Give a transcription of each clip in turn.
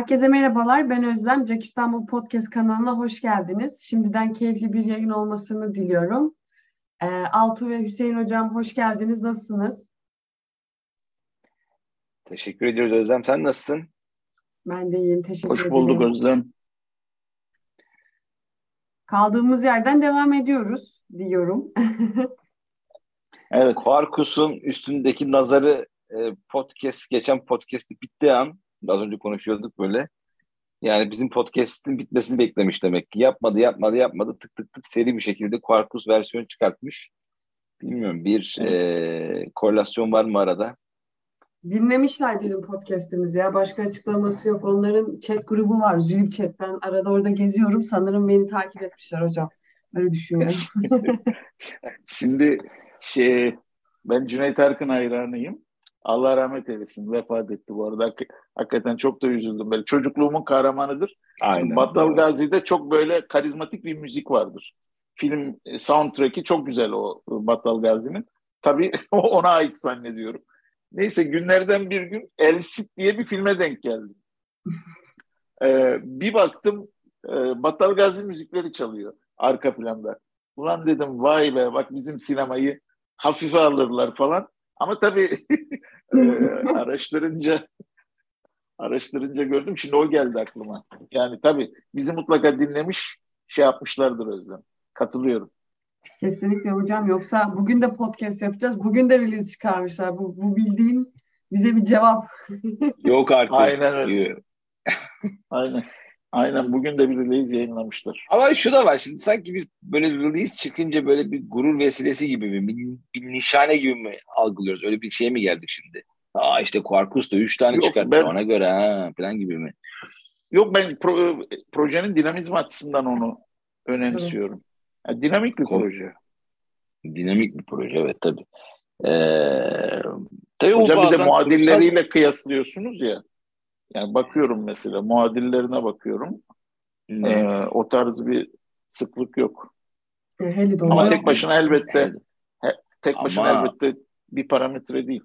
Herkese merhabalar. Ben Özlem. Jack İstanbul Podcast kanalına hoş geldiniz. Şimdiden keyifli bir yayın olmasını diliyorum. Ee, Altu ve Hüseyin Hocam hoş geldiniz. Nasılsınız? Teşekkür ediyoruz Özlem. Sen nasılsın? Ben de iyiyim. Teşekkür hoş ederim. Hoş bulduk Özlem. Kaldığımız yerden devam ediyoruz diyorum. evet. Quarkus'un üstündeki nazarı e, podcast, geçen podcast'i bitti an Az önce konuşuyorduk böyle. Yani bizim podcast'in bitmesini beklemiş demek ki. Yapmadı, yapmadı, yapmadı. Tık tık tık seri bir şekilde Quarkus versiyon çıkartmış. Bilmiyorum bir e, korelasyon var mı arada? Dinlemişler bizim podcast'imizi ya. Başka açıklaması yok. Onların chat grubu var. Zülip chat. Ben arada orada geziyorum. Sanırım beni takip etmişler hocam. Öyle düşünüyorum. Şimdi şey ben Cüneyt Arkın hayranıyım. Allah rahmet eylesin. Vefat etti bu arada. Hakikaten çok da üzüldüm. Böyle çocukluğumun kahramanıdır. Aynen. Battal Gazi'de çok böyle karizmatik bir müzik vardır. Film e, soundtrack'i çok güzel o Battal Gazi'nin. Tabii ona ait zannediyorum. Neyse günlerden bir gün Elsit diye bir filme denk geldim. ee, bir baktım e, Battal Gazi müzikleri çalıyor arka planda. Ulan dedim vay be bak bizim sinemayı hafife alırlar falan. Ama tabii e, araştırınca araştırınca gördüm. Şimdi o geldi aklıma. Yani tabii bizi mutlaka dinlemiş şey yapmışlardır Özlem. Katılıyorum. Kesinlikle hocam. Yoksa bugün de podcast yapacağız. Bugün de release çıkarmışlar. Bu, bu bildiğin bize bir cevap. Yok artık. Aynen öyle. Aynen. Aynen bugün de bir release yayınlamışlar. Ama şu da var şimdi sanki biz böyle release çıkınca böyle bir gurur vesilesi gibi mi, bir, bir nişane gibi mi algılıyoruz? Öyle bir şeye mi geldik şimdi? Aa işte Quarkus da 3 tane Yok, çıkarttı ben, ona göre ha falan gibi mi? Yok ben pro, projenin dinamizmi açısından onu önemsiyorum. Yani dinamik bir proje. Dinamik bir proje evet tabii. Ee, tabii Hocam bir de muadilleriyle kurumsal... kıyaslıyorsunuz ya. Yani bakıyorum mesela muadillerine bakıyorum. Hmm. Ee, o tarz bir sıklık yok. Helidon Ama tek başına elbette he, tek başına ama, elbette bir parametre değil.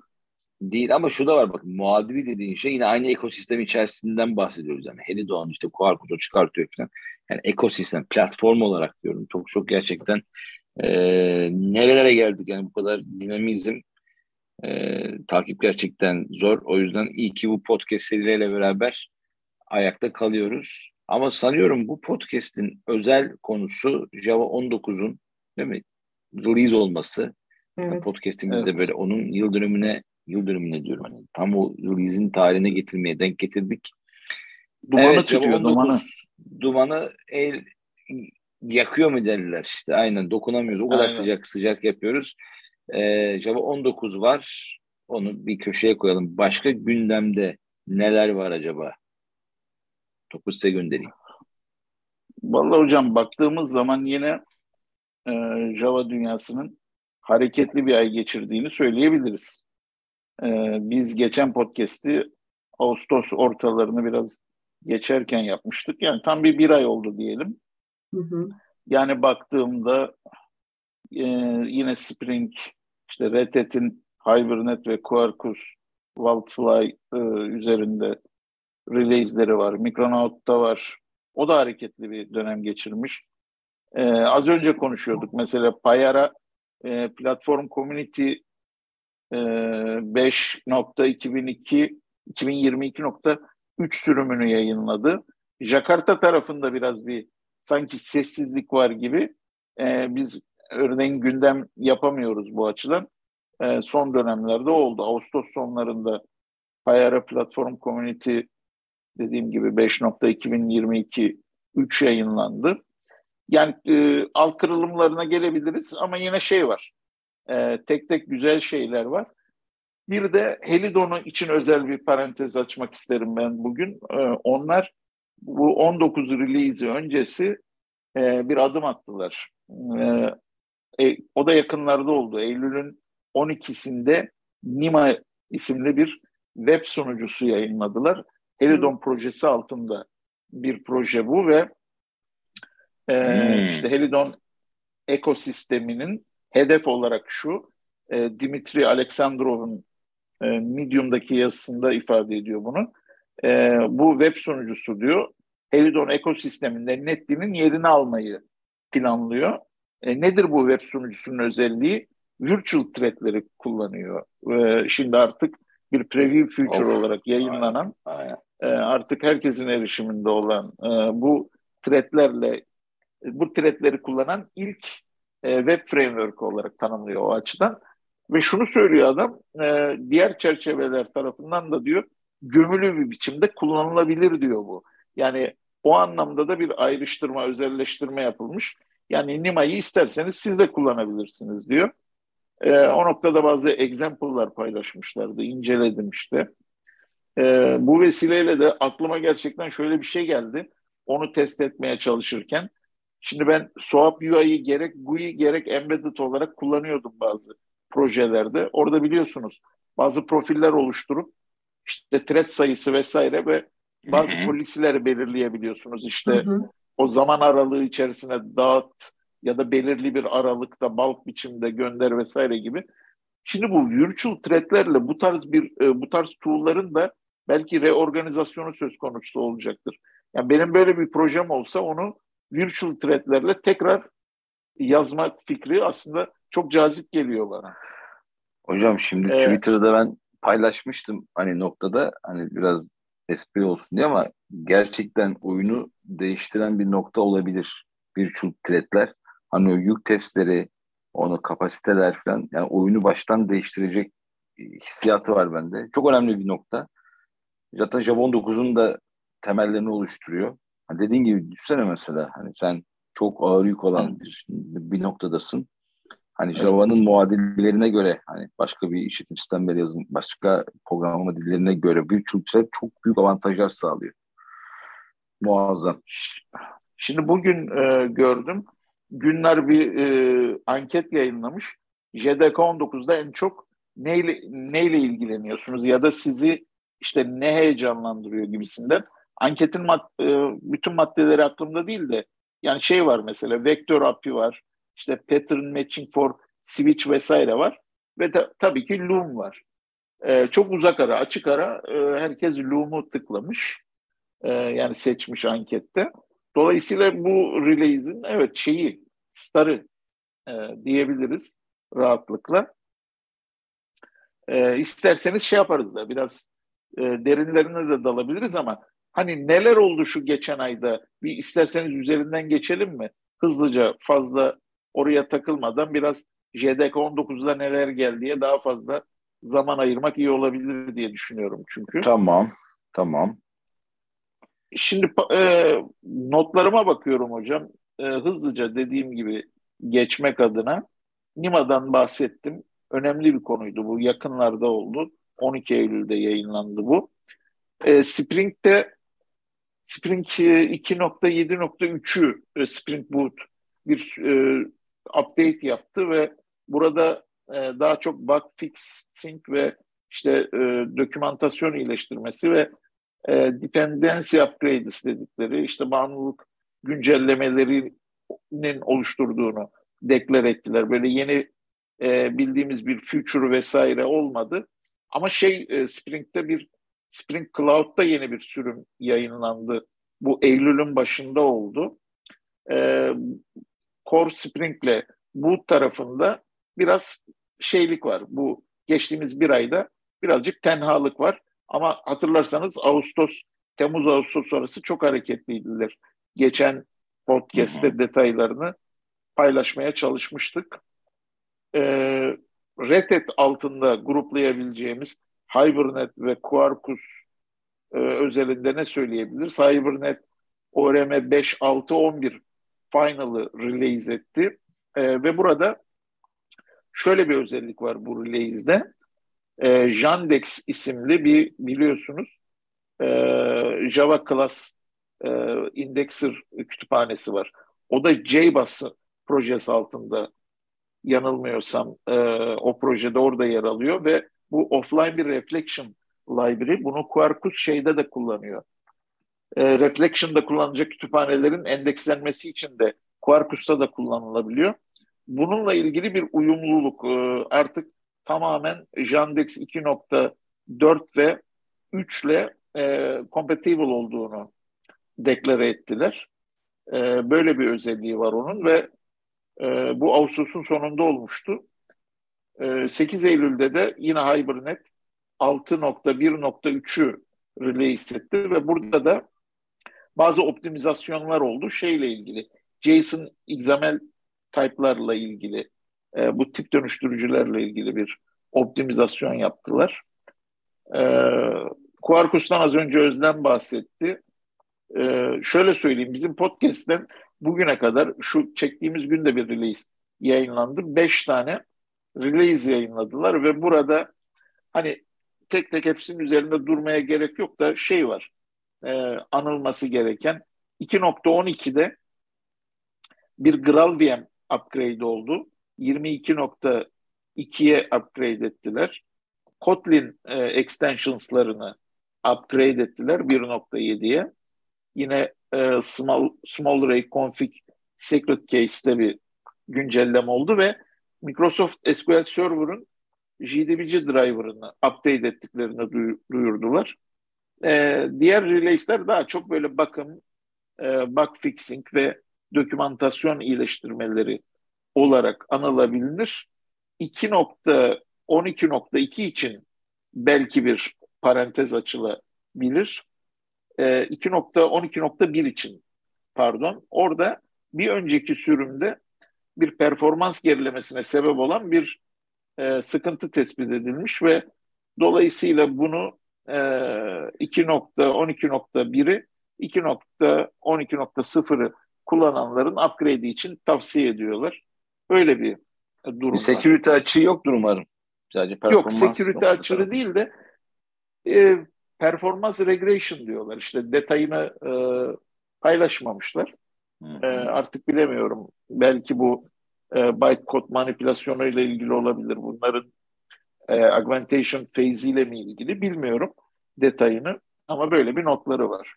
Değil ama şu da var bakın muadili dediğin şey yine aynı ekosistem içerisinden bahsediyoruz. Yani Helidon işte Quarkus'u çıkartıyor falan. Yani ekosistem, platform olarak diyorum. Çok çok gerçekten e, nerelere geldik yani bu kadar dinamizm e, takip gerçekten zor. O yüzden iyi ki bu podcast serileriyle beraber ayakta kalıyoruz. Ama sanıyorum bu podcast'in özel konusu Java 19'un değil mi? Release olması. Evet. Podcast'imizde evet. böyle onun yıl dönümüne yıl dönümüne diyorum hani tam o release'in tarihine getirmeye denk getirdik. Dumanı evet, tutuyor, Java 19 dumanı. Dumanı el yakıyor mu derler işte aynen dokunamıyoruz. O kadar aynen. sıcak sıcak yapıyoruz. Ee, Java 19 var. Onu bir köşeye koyalım. Başka gündemde neler var acaba? Topu size göndereyim. Vallahi hocam baktığımız zaman yine e, Java dünyasının hareketli bir ay geçirdiğini söyleyebiliriz. E, biz geçen podcast'i Ağustos ortalarını biraz geçerken yapmıştık. Yani tam bir bir ay oldu diyelim. Hı hı. Yani baktığımda e, yine Spring, işte Red Hat'in Hibernate ve Quarkus Wildfly e, üzerinde release'leri var. Micronaut'ta var. O da hareketli bir dönem geçirmiş. E, az önce konuşuyorduk. Mesela Payara e, Platform Community e, 5.2002 2022.3 sürümünü yayınladı. Jakarta tarafında biraz bir sanki sessizlik var gibi. E, biz örneğin gündem yapamıyoruz bu açıdan. E, son dönemlerde oldu. Ağustos sonlarında Payara Platform Community dediğim gibi 5.2022 3 yayınlandı. Yani e, alt kırılımlarına gelebiliriz ama yine şey var. E, tek tek güzel şeyler var. Bir de Helidon'u için özel bir parantez açmak isterim ben bugün. E, onlar bu 19 release öncesi e, bir adım attılar. E, e, o da yakınlarda oldu. Eylül'ün 12'sinde Nima isimli bir web sunucusu yayınladılar. Helidon hmm. projesi altında bir proje bu ve e, hmm. işte Helidon ekosisteminin hedef olarak şu e, Dimitri Aleksandrov'un e, Medium'daki yazısında ifade ediyor bunu. e, bu web sunucusu diyor Helidon ekosisteminde Netli'nin yerini almayı planlıyor. E, nedir bu web sunucusunun özelliği? Virtual threadleri kullanıyor. E, şimdi artık bir preview feature of. olarak yayınlanan aynen, aynen. E, artık herkesin erişiminde olan e, bu threadlerle bu threadleri kullanan ilk e, web framework olarak tanımlıyor o açıdan. Ve şunu söylüyor adam, e, diğer çerçeveler tarafından da diyor gömülü bir biçimde kullanılabilir diyor bu. Yani o anlamda da bir ayrıştırma, özelleştirme yapılmış. Yani Nima'yı isterseniz siz de kullanabilirsiniz diyor. E, o noktada bazı example'lar paylaşmışlardı, inceledim işte. E, bu vesileyle de aklıma gerçekten şöyle bir şey geldi. Onu test etmeye çalışırken. Şimdi ben SOAP UI'yi gerek GUI gerek embedded olarak kullanıyordum bazı projelerde. Orada biliyorsunuz bazı profiller oluşturup işte thread sayısı vesaire ve bazı polisileri belirleyebiliyorsunuz. İşte hı hı. O zaman aralığı içerisine dağıt ya da belirli bir aralıkta bulk biçimde gönder vesaire gibi. Şimdi bu virtual threadlerle bu tarz bir e, bu tarz tool'ların da belki reorganizasyonu söz konusu olacaktır. Yani benim böyle bir projem olsa onu virtual threadlerle tekrar yazmak fikri aslında çok cazip geliyor bana. Hocam şimdi ee, Twitter'da ben paylaşmıştım hani noktada hani biraz espri olsun diye ama gerçekten oyunu değiştiren bir nokta olabilir. Virtual threadler. Hani o yük testleri, onu kapasiteler falan yani oyunu baştan değiştirecek hissiyatı var bende. Çok önemli bir nokta. Zaten Java 19'un da temellerini oluşturuyor. Hani dediğin gibi düşünsene mesela hani sen çok ağır yük olan bir, bir noktadasın. Hani. Java'nın muadillerine göre hani başka bir işletim sistemleri yazın, başka programlama dillerine göre bir çok çok büyük avantajlar sağlıyor. Muazzam. Şimdi bugün e, gördüm. Günler bir e, anket yayınlamış. JDK 19'da en çok neyle, neyle ilgileniyorsunuz ya da sizi işte ne heyecanlandırıyor gibisinden. Anketin mad, e, bütün maddeleri aklımda değil de yani şey var mesela vektör API var işte pattern matching for switch vesaire var. Ve de, tabii ki Loom var. Ee, çok uzak ara, açık ara e, herkes Loom'u tıklamış. E, yani seçmiş ankette. Dolayısıyla bu release'in evet şeyi, starı e, diyebiliriz rahatlıkla. E, isterseniz şey yaparız da biraz e, derinlerine de dalabiliriz ama hani neler oldu şu geçen ayda bir isterseniz üzerinden geçelim mi? Hızlıca fazla oraya takılmadan biraz JDK 19'da neler geldiye daha fazla zaman ayırmak iyi olabilir diye düşünüyorum çünkü. Tamam, tamam. Şimdi e, notlarıma bakıyorum hocam. E, hızlıca dediğim gibi geçmek adına NIMA'dan bahsettim. Önemli bir konuydu bu. Yakınlarda oldu. 12 Eylül'de yayınlandı bu. E, Spring'de Spring 2.7.3'ü e, Spring Boot bir e, update yaptı ve burada e, daha çok bug fixing ve işte e, dokümantasyon iyileştirmesi ve e, dependency upgrades dedikleri işte bağımlılık güncellemelerinin oluşturduğunu deklar ettiler. Böyle yeni e, bildiğimiz bir future vesaire olmadı. Ama şey e, Spring'de bir Spring Cloud'da yeni bir sürüm yayınlandı. Bu Eylül'ün başında oldu. E, Core Spring'le bu tarafında biraz şeylik var. Bu geçtiğimiz bir ayda birazcık tenhalık var. Ama hatırlarsanız Ağustos, Temmuz-Ağustos sonrası çok hareketliydiler. Geçen podcast'te hı detaylarını paylaşmaya çalışmıştık. Ee, Red Hat altında gruplayabileceğimiz Hibernate ve Quarkus e, özelinde ne söyleyebiliriz? Hibernate ORM 5, 6, 11 Final'ı release etti. E, ve burada şöyle bir özellik var bu release'de. E, Jandex isimli bir biliyorsunuz e, Java Class e, Indexer kütüphanesi var. O da JBoss projesi altında yanılmıyorsam e, o projede orada yer alıyor ve bu offline bir reflection library. Bunu Quarkus şeyde de kullanıyor. E, reflection'da kullanılacak kütüphanelerin endekslenmesi için de Quarkus'ta da kullanılabiliyor. Bununla ilgili bir uyumluluk e, artık tamamen Jandex 2.4 ve 3 ile e, compatible olduğunu deklare ettiler. E, böyle bir özelliği var onun ve e, bu Ağustos'un sonunda olmuştu. E, 8 Eylül'de de yine Hibernate 6.1.3'ü release etti ve burada da bazı optimizasyonlar oldu şeyle ilgili. JSON XML type'larla ilgili e, bu tip dönüştürücülerle ilgili bir optimizasyon yaptılar. E, Quarkus'tan az önce Özlem bahsetti. E, şöyle söyleyeyim bizim podcast'ten bugüne kadar şu çektiğimiz günde bir release yayınlandı. Beş tane release yayınladılar ve burada hani tek tek hepsinin üzerinde durmaya gerek yok da şey var e, anılması gereken 2.12'de bir GraalVM upgrade oldu. 22.2'ye upgrade ettiler. Kotlin e, extensions'larını upgrade ettiler 1.7'ye. Yine e, small, small array config secret case'te bir güncelleme oldu ve Microsoft SQL Server'ın JDBC driver'ını update ettiklerini duyurdular. E, diğer release'ler daha çok böyle bakım, e, bug fixing ve dokümantasyon iyileştirmeleri olarak anılabilir. 2.12.2 için belki bir parantez açılabilir. E, 2.12.1 için pardon. Orada bir önceki sürümde bir performans gerilemesine sebep olan bir e, sıkıntı tespit edilmiş ve dolayısıyla bunu 2.12.1'i 2.12.0'ı kullananların upgrade için tavsiye ediyorlar. Öyle bir durum security var. açığı yoktur umarım. Sadece performans Yok security açığı değil de e, performans regression diyorlar. İşte detayını e, paylaşmamışlar. E, artık bilemiyorum. Belki bu e, bytecode manipülasyonu ile ilgili olabilir. Bunların e, augmentation phase ile mi ilgili bilmiyorum detayını. Ama böyle bir notları var.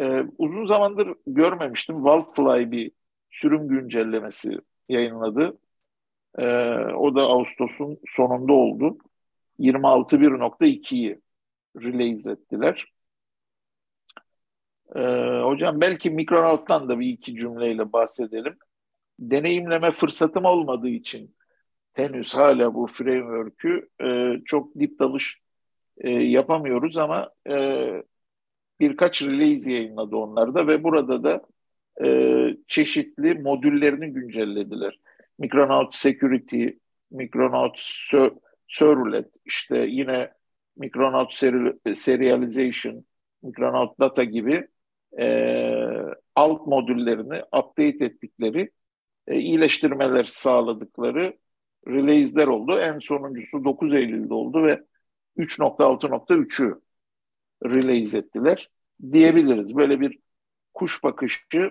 E, uzun zamandır görmemiştim. Wildfly bir sürüm güncellemesi yayınladı. E, o da Ağustos'un sonunda oldu. 26.1.2'yi release ettiler. E, hocam belki Micronaut'tan da bir iki cümleyle bahsedelim. Deneyimleme fırsatım olmadığı için henüz hala bu framework'ü e, çok dip dalış e, yapamıyoruz ama e, birkaç release yayınladı onlar da ve burada da e, çeşitli modüllerini güncellediler. Micronaut Security, Micronaut Servlet, işte yine Micronaut Serialization, Micronaut Data gibi e, alt modüllerini update ettikleri, e, iyileştirmeler sağladıkları release'ler oldu. En sonuncusu 9 Eylül'de oldu ve 3.6.3'ü release ettiler diyebiliriz. Böyle bir kuş bakışı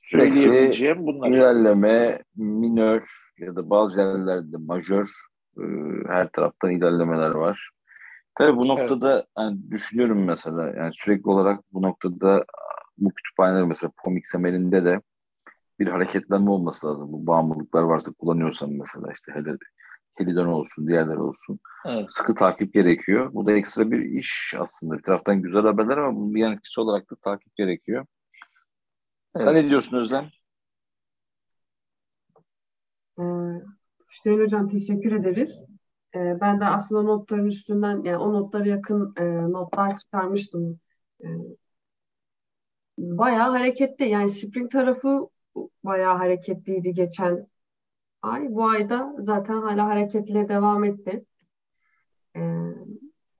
söyleyebileceğim bunlar. İlerleme minör ya da bazı yerlerde majör e, her taraftan ilerlemeler var. Tabii bu noktada evet. yani düşünüyorum mesela yani sürekli olarak bu noktada bu kütüphaneler mesela POMXML'inde de bir hareketlenme olması lazım. Bu bağımlılıklar varsa kullanıyorsan mesela işte hele Helidon olsun, diğerler olsun. Evet. Sıkı takip gerekiyor. Bu da ekstra bir iş aslında. Bir taraftan güzel haberler ama bunun bir yan etkisi olarak da takip gerekiyor. Evet. Sen ne diyorsun Özlem? Ee, Hüseyin Hocam teşekkür ederiz. Ee, ben de aslında notların üstünden yani o notlara yakın e, notlar çıkarmıştım. E, bayağı hareketli yani Spring tarafı bayağı hareketliydi geçen ay. Bu ayda zaten hala hareketliğe devam etti. Ee,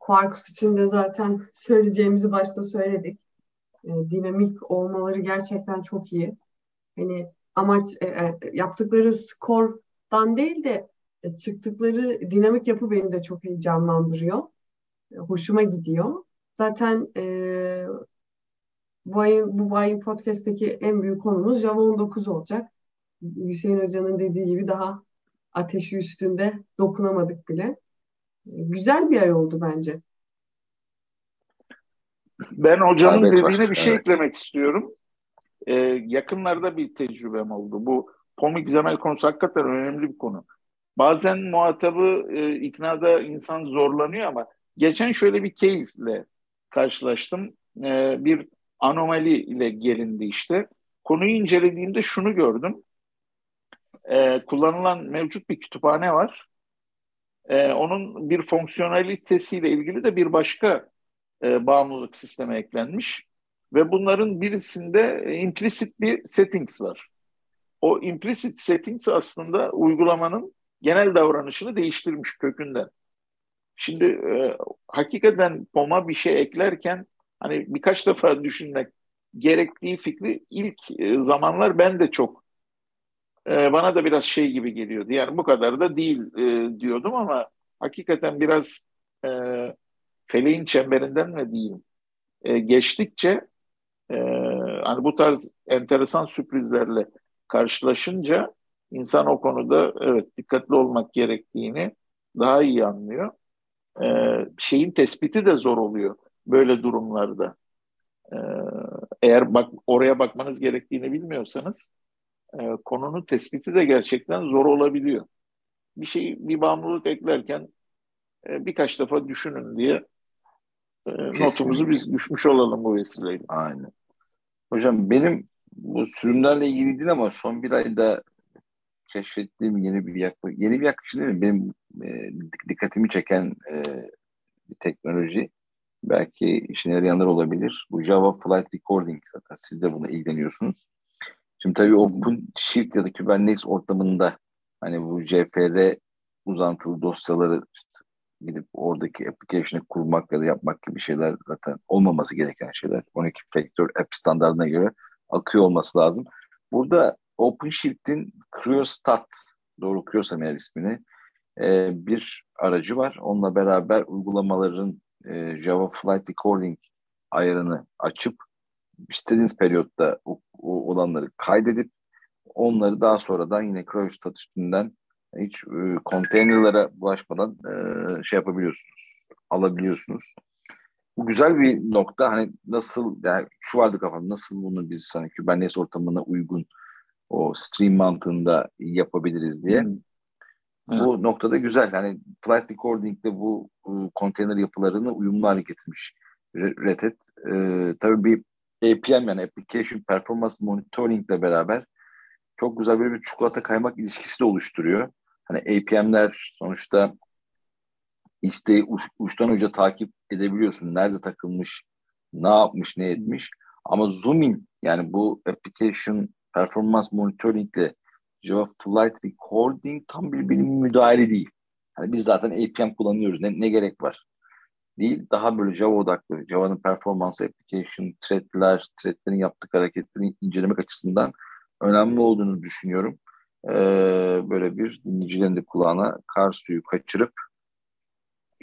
Quarkus için de zaten söyleyeceğimizi başta söyledik. Ee, dinamik olmaları gerçekten çok iyi. Hani amaç e, e, yaptıkları skordan değil de e, çıktıkları dinamik yapı beni de çok heyecanlandırıyor. E, hoşuma gidiyor. Zaten e, bu ayın, bu ayın podcast'teki en büyük konumuz Java 19 olacak. Hüseyin Hoca'nın dediği gibi daha ateşi üstünde dokunamadık bile. E, güzel bir ay oldu bence. Ben hocanın evet, dediğine var. bir şey evet. eklemek istiyorum. Ee, yakınlarda bir tecrübem oldu. Bu POM XML konusu hakikaten önemli bir konu. Bazen muhatabı e, iknada insan zorlanıyor ama geçen şöyle bir case ile karşılaştım. E, bir anomali ile gelindi işte. Konuyu incelediğimde şunu gördüm. E, kullanılan mevcut bir kütüphane var. E, onun bir fonksiyonalitesiyle ilgili de bir başka e, bağımlılık sisteme eklenmiş. Ve bunların birisinde implicit bir settings var. O implicit settings aslında uygulamanın genel davranışını değiştirmiş kökünden. Şimdi e, hakikaten POM'a bir şey eklerken hani birkaç defa düşünmek gerektiği fikri ilk e, zamanlar ben de çok e, bana da biraz şey gibi geliyordu. Yani bu kadar da değil e, diyordum ama hakikaten biraz feleğin çemberinden mi diyeyim geçtikçe hani bu tarz enteresan sürprizlerle karşılaşınca insan o konuda evet dikkatli olmak gerektiğini daha iyi anlıyor. E, şeyin tespiti de zor oluyor böyle durumlarda. E, eğer bak oraya bakmanız gerektiğini bilmiyorsanız e, konunun tespiti de gerçekten zor olabiliyor. Bir şey bir bağımlılık eklerken e, birkaç defa düşünün diye e, notumuzu biz düşmüş olalım bu vesileyle. Aynen. Hocam benim bu sürümlerle ilgili değil ama son bir ayda keşfettiğim yeni bir yaklaşım, yeni bir yaklaşım değil mi? Benim e, dikkatimi çeken e, bir teknoloji. Belki işine yarayanlar olabilir. Bu Java Flight Recording zaten. Siz de buna ilgileniyorsunuz. Şimdi tabii OpenShift ya da Kubernetes ortamında hani bu JPR uzantılı dosyaları işte gidip oradaki application'ı kurmak ya da yapmak gibi şeyler zaten olmaması gereken şeyler. 12 faktör app standartına göre akıyor olması lazım. Burada OpenShift'in Cryostat, doğru okuyorsam eğer ismini, e, bir aracı var. Onunla beraber uygulamaların e, Java Flight Recording ayarını açıp istediğiniz periyotta o, olanları kaydedip onları daha sonradan yine Cryostat üstünden hiç e, konteynerlara bulaşmadan e, şey yapabiliyorsunuz, alabiliyorsunuz. Bu güzel bir nokta. Hani nasıl yani şu vardı kafamda nasıl bunu biz hani Kubernetes ortamına uygun o stream mantığında yapabiliriz diye. Hmm. Bu noktada güzel. Yani flight recording'de bu konteyner yapılarını uyumlu hale getirmiş Red Hat. Ee, tabii bir APM yani Application Performance Monitoring ile beraber çok güzel böyle bir çikolata kaymak ilişkisi de oluşturuyor. Hani APM'ler sonuçta isteği uç, uçtan uca takip edebiliyorsun. Nerede takılmış, ne yapmış, ne etmiş. Ama zoom in yani bu application performance monitoring ile Java Flight Recording tam bir bilim müdahale değil. Yani biz zaten APM kullanıyoruz. Ne, ne gerek var? Değil. Daha böyle Java odaklı. Java'nın performans application, threadler, threadlerin yaptık hareketlerini incelemek açısından önemli olduğunu düşünüyorum. Ee, böyle bir dinleyicilerin de kulağına kar suyu kaçırıp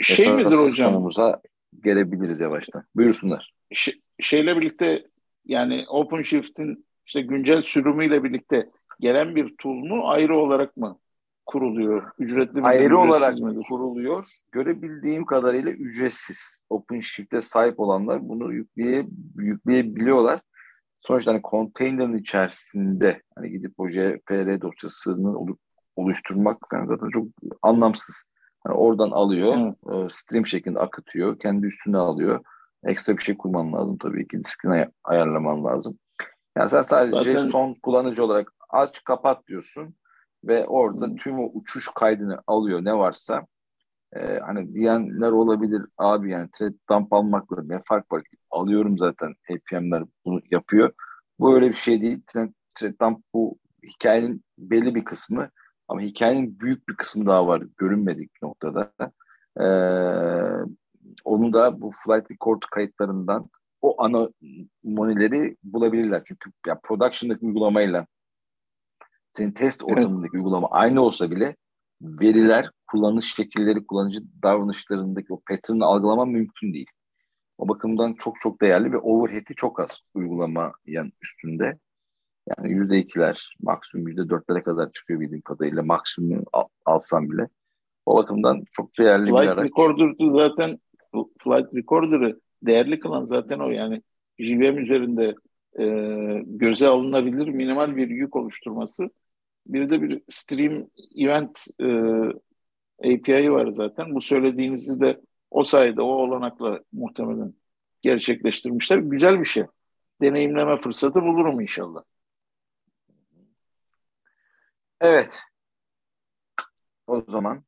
şey midir hocam? Konumuza gelebiliriz yavaştan. Buyursunlar. Şey, şeyle birlikte yani OpenShift'in işte güncel sürümüyle birlikte gelen bir tool mu ayrı olarak mı kuruluyor? Ücretli mi? Ayrı olarak midir? kuruluyor. Görebildiğim kadarıyla ücretsiz. OpenShift'e sahip olanlar bunu yükleye, yükleyebiliyorlar. Sonuçta hani konteynerin içerisinde hani gidip o JPR dosyasını oluşturmak yani zaten çok anlamsız. Yani oradan alıyor, evet. stream şeklinde akıtıyor, kendi üstüne alıyor. Ekstra bir şey kurman lazım tabii ki, diskini ayarlaman lazım. Yani sen sadece Zaten... son kullanıcı olarak aç kapat diyorsun ve orada tüm o uçuş kaydını alıyor ne varsa. Ee, hani diyenler olabilir abi yani thread dump almakla ne fark var? Alıyorum zaten APM'ler bunu yapıyor. Bu öyle bir şey değil. Thread, thread dump bu hikayenin belli bir kısmı ama hikayenin büyük bir kısmı daha var görünmedik noktada. Ee, onu da bu flight record kayıtlarından o ana monileri bulabilirler. Çünkü ya production'daki uygulamayla senin test ortamındaki uygulama aynı olsa bile veriler, kullanış şekilleri, kullanıcı davranışlarındaki o pattern'ı algılama mümkün değil. O bakımdan çok çok değerli ve overhead'i çok az uygulama yan üstünde. Yani yüzde ikiler, maksimum yüzde dörtlere kadar çıkıyor bildiğim kadarıyla maksimum al, alsam bile. O bakımdan çok değerli Flight bir araç. Recorder'ı zaten Flight Recorder'ı değerli kılan zaten o yani JVM üzerinde e, göze alınabilir minimal bir yük oluşturması. Bir de bir stream event e, API var zaten. Bu söylediğinizi de o sayede, o olanakla muhtemelen gerçekleştirmişler. Güzel bir şey. Deneyimleme fırsatı bulurum inşallah. Evet. O zaman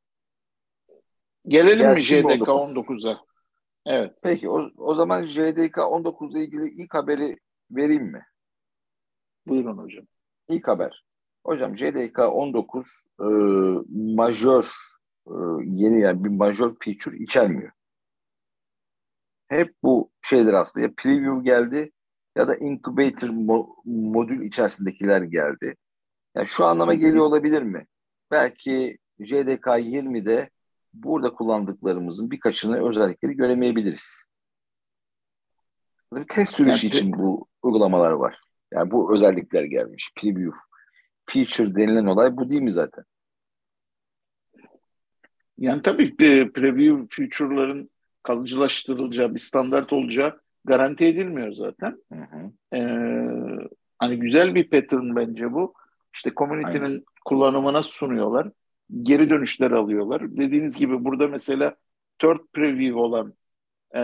Gelelim mi JDK 19'a? Evet. Peki o, o zaman JDK 19 ile ilgili ilk haberi vereyim mi? Buyurun hocam. İlk haber. Hocam JDK 19 e, majör e, yeni yani bir majör feature içermiyor. Hep bu şeyler aslında ya preview geldi ya da incubator mo- modül içerisindekiler geldi. Yani şu anlama geliyor olabilir mi? Belki JDK 20'de burada kullandıklarımızın birkaçını özellikleri göremeyebiliriz. Bir test sürüşü için bu uygulamalar var. Yani bu özellikler gelmiş. Preview, feature denilen olay bu değil mi zaten? Yani tabii ki preview feature'ların kalıcılaştırılacağı bir standart olacağı garanti edilmiyor zaten. Hı hı. Ee, hani güzel bir pattern bence bu. İşte community'nin kullanımına sunuyorlar. Geri dönüşler alıyorlar. Dediğiniz gibi burada mesela third preview olan e,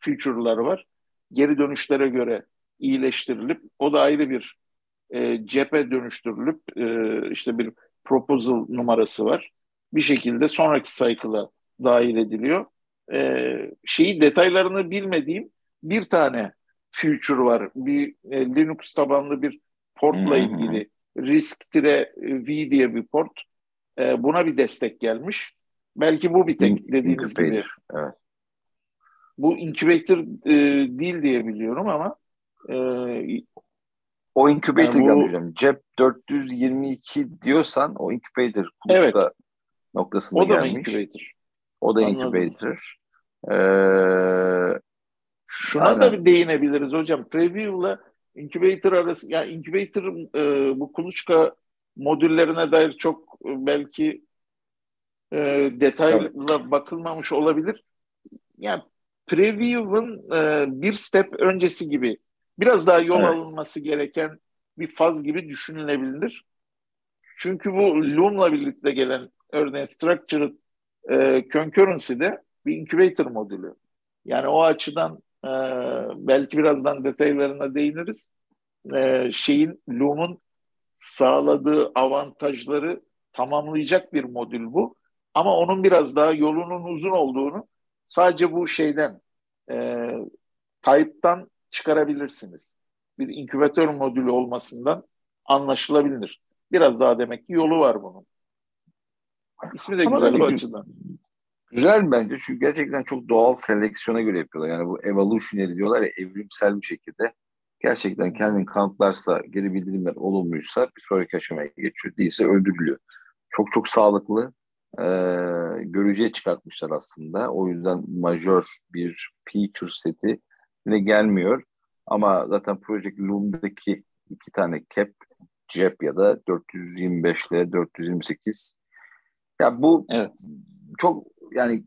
feature'lar var. Geri dönüşlere göre iyileştirilip o da ayrı bir e, cephe dönüştürülüp e, işte bir proposal numarası var. Bir şekilde sonraki cycle'a dahil ediliyor. E, şeyi detaylarını bilmediğim bir tane feature var. Bir e, Linux tabanlı bir portla ilgili risk-v diye bir port. E, buna bir destek gelmiş. Belki bu bir tek dediğiniz incubator, gibi. Evet. Bu incubator e, değil diye biliyorum ama e, o incubator yani bu, hocam. Cep 422 diyorsan o incubator evet. noktasında o da gelmiş. incubator? O da Anladım. incubator. Ee, Şuna aynen. da bir değinebiliriz hocam. Preview'la incubator arası, yani incubator e, bu kuluçka modüllerine dair çok e, belki e, detaylı evet. bakılmamış olabilir. Yani Preview'ın e, bir step öncesi gibi biraz daha yol evet. alınması gereken bir faz gibi düşünülebilir. Çünkü bu Loom'la birlikte gelen örneğin Structured e, Concurrency'de bir incubator modülü. Yani o açıdan e, belki birazdan detaylarına değiniriz. E, şeyin Loom'un sağladığı avantajları tamamlayacak bir modül bu. Ama onun biraz daha yolunun uzun olduğunu sadece bu şeyden e, Type'dan çıkarabilirsiniz. Bir inkübatör modülü olmasından anlaşılabilir. Biraz daha demek ki yolu var bunun. İsmi de Ama güzel bu açıdan. Güzel bence çünkü gerçekten çok doğal seleksiyona göre yapıyorlar. Yani bu evolutionary diyorlar ya evrimsel bir şekilde gerçekten kendini kanıtlarsa, geri bildirimler olumluysa bir sonraki aşamaya geçiyor. Değilse öldürülüyor. Çok çok sağlıklı e, görücüye çıkartmışlar aslında. O yüzden majör bir feature seti ne gelmiyor. Ama zaten Project Loom'daki iki tane cap, cep ya da 425 ile 428 ya bu evet. çok yani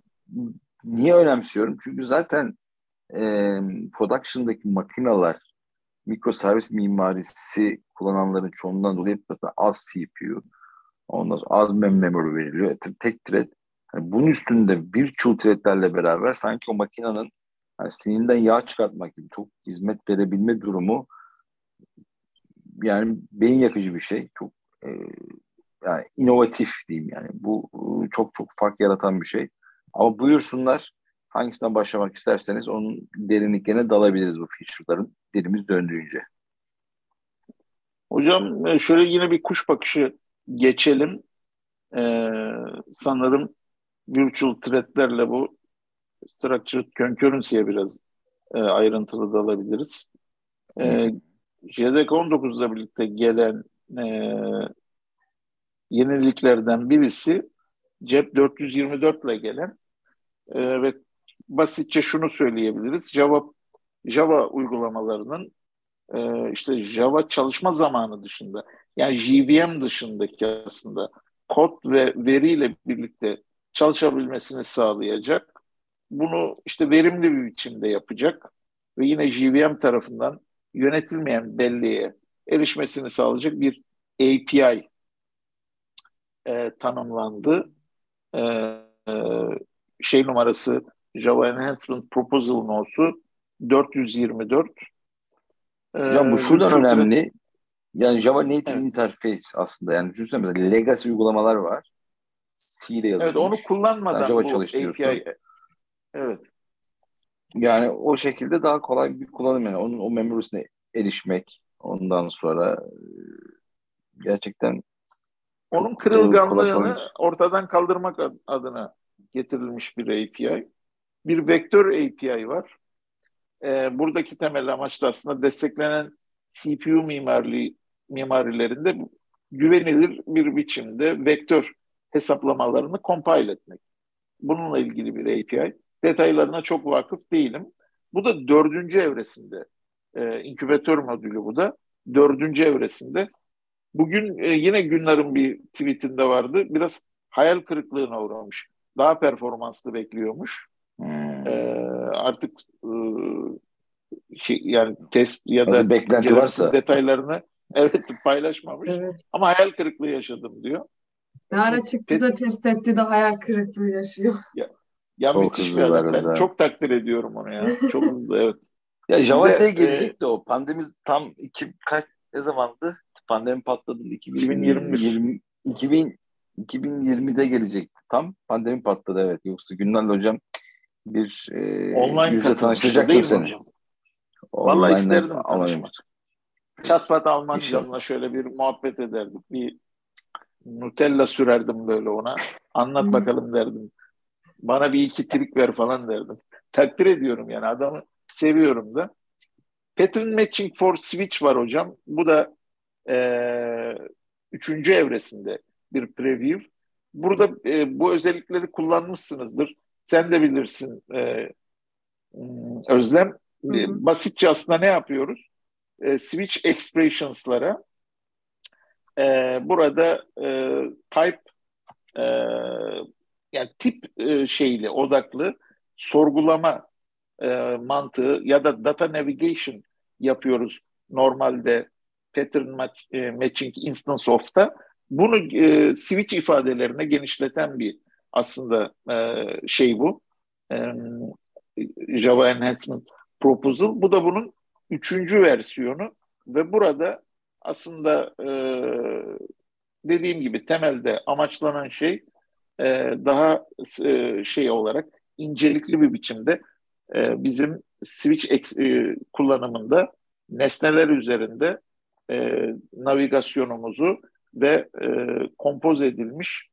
niye önemsiyorum? Çünkü zaten e, production'daki makineler mikroservis mimarisi kullananların çoğundan dolayı zaten az CPU, ondan sonra az memory veriliyor. Tek thread. Yani bunun üstünde birçok threadlerle beraber sanki o makinenin yani sininden yağ çıkartmak gibi çok hizmet verebilme durumu yani beyin yakıcı bir şey. Çok e, yani inovatif diyeyim yani. Bu e, çok çok fark yaratan bir şey. Ama buyursunlar hangisinden başlamak isterseniz onun derinliklerine dalabiliriz bu feature'ların dilimiz döndüğünce. Hocam e, şöyle yine bir kuş bakışı geçelim. Ee, sanırım virtual threadlerle bu structured concurrency'ye biraz e, ayrıntılı dalabiliriz. E, JDK 19'la birlikte gelen e, yeniliklerden birisi cep 424 ile gelen e, ve basitçe şunu söyleyebiliriz. Java Java uygulamalarının e, işte Java çalışma zamanı dışında yani JVM dışındaki aslında kod ve veriyle birlikte çalışabilmesini sağlayacak. Bunu işte verimli bir biçimde yapacak ve yine JVM tarafından yönetilmeyen belleğe erişmesini sağlayacak bir API e, tanımlandı. E, e, şey numarası Java Enhancement Proposal no'su 424. Hocam bu şuradan önemli. Yani Java Native evet. Interface aslında. Yani düşünsene mesela legacy uygulamalar var. C ile yazılmış. Evet onu kullanmadan yani Java bu API. Evet. Yani o şekilde daha kolay bir kullanım yani. Onun o memorysine erişmek ondan sonra e, gerçekten onun kırılganlığını ortadan kaldırmak adına getirilmiş bir API. Bir vektör API var. Ee, buradaki temel amaç da aslında desteklenen CPU mimarili, mimarilerinde güvenilir bir biçimde vektör hesaplamalarını compile etmek. Bununla ilgili bir API. Detaylarına çok vakıf değilim. Bu da dördüncü evresinde. E, inkübatör modülü bu da. Dördüncü evresinde. Bugün e, yine Günler'in bir tweetinde vardı. Biraz hayal kırıklığına uğramış. Daha performanslı bekliyormuş. Hmm. E, artık e, şey, yani test ya da beklenti varsa detaylarını evet paylaşmamış. Evet. Ama hayal kırıklığı yaşadım diyor. Ne ara çıktı Pet... da test etti de hayal kırıklığı yaşıyor. Ya, ya çok müthiş bir adam. Ben çok takdir ediyorum onu ya. Çok hızlı evet. Ya Java'ya gelecekti e, o. Pandemi tam iki, kaç ne zamandı? Pandemi patladı 2021. 20, 2000, 2020'de gelecekti. Tam pandemi patladı evet. Yoksa Günler'le hocam bir e, Online yüzle tanıştıracaktım seni. Vallahi isterdim tanışmak. Çatpat Almanca şöyle bir muhabbet ederdik. Bir Nutella sürerdim böyle ona. Anlat bakalım derdim. Bana bir iki trik ver falan derdim. Takdir ediyorum yani adamı seviyorum da. Pattern Matching for Switch var hocam. Bu da e, üçüncü evresinde bir preview. Burada e, bu özellikleri kullanmışsınızdır. Sen de bilirsin e, Özlem. Hı hı. Basitçe aslında ne yapıyoruz? E, switch expressions'lara e, burada e, type e, yani tip e, şeyli odaklı sorgulama e, mantığı ya da data navigation yapıyoruz normalde pattern match, e, matching instance of'ta. Bunu e, switch ifadelerine genişleten bir aslında e, şey bu. E, Java Enhancement Proposal. Bu da bunun üçüncü versiyonu ve burada aslında e, dediğim gibi temelde amaçlanan şey e, daha e, şey olarak incelikli bir biçimde e, bizim switch ex, e, kullanımında nesneler üzerinde e, navigasyonumuzu ve e, kompoz edilmiş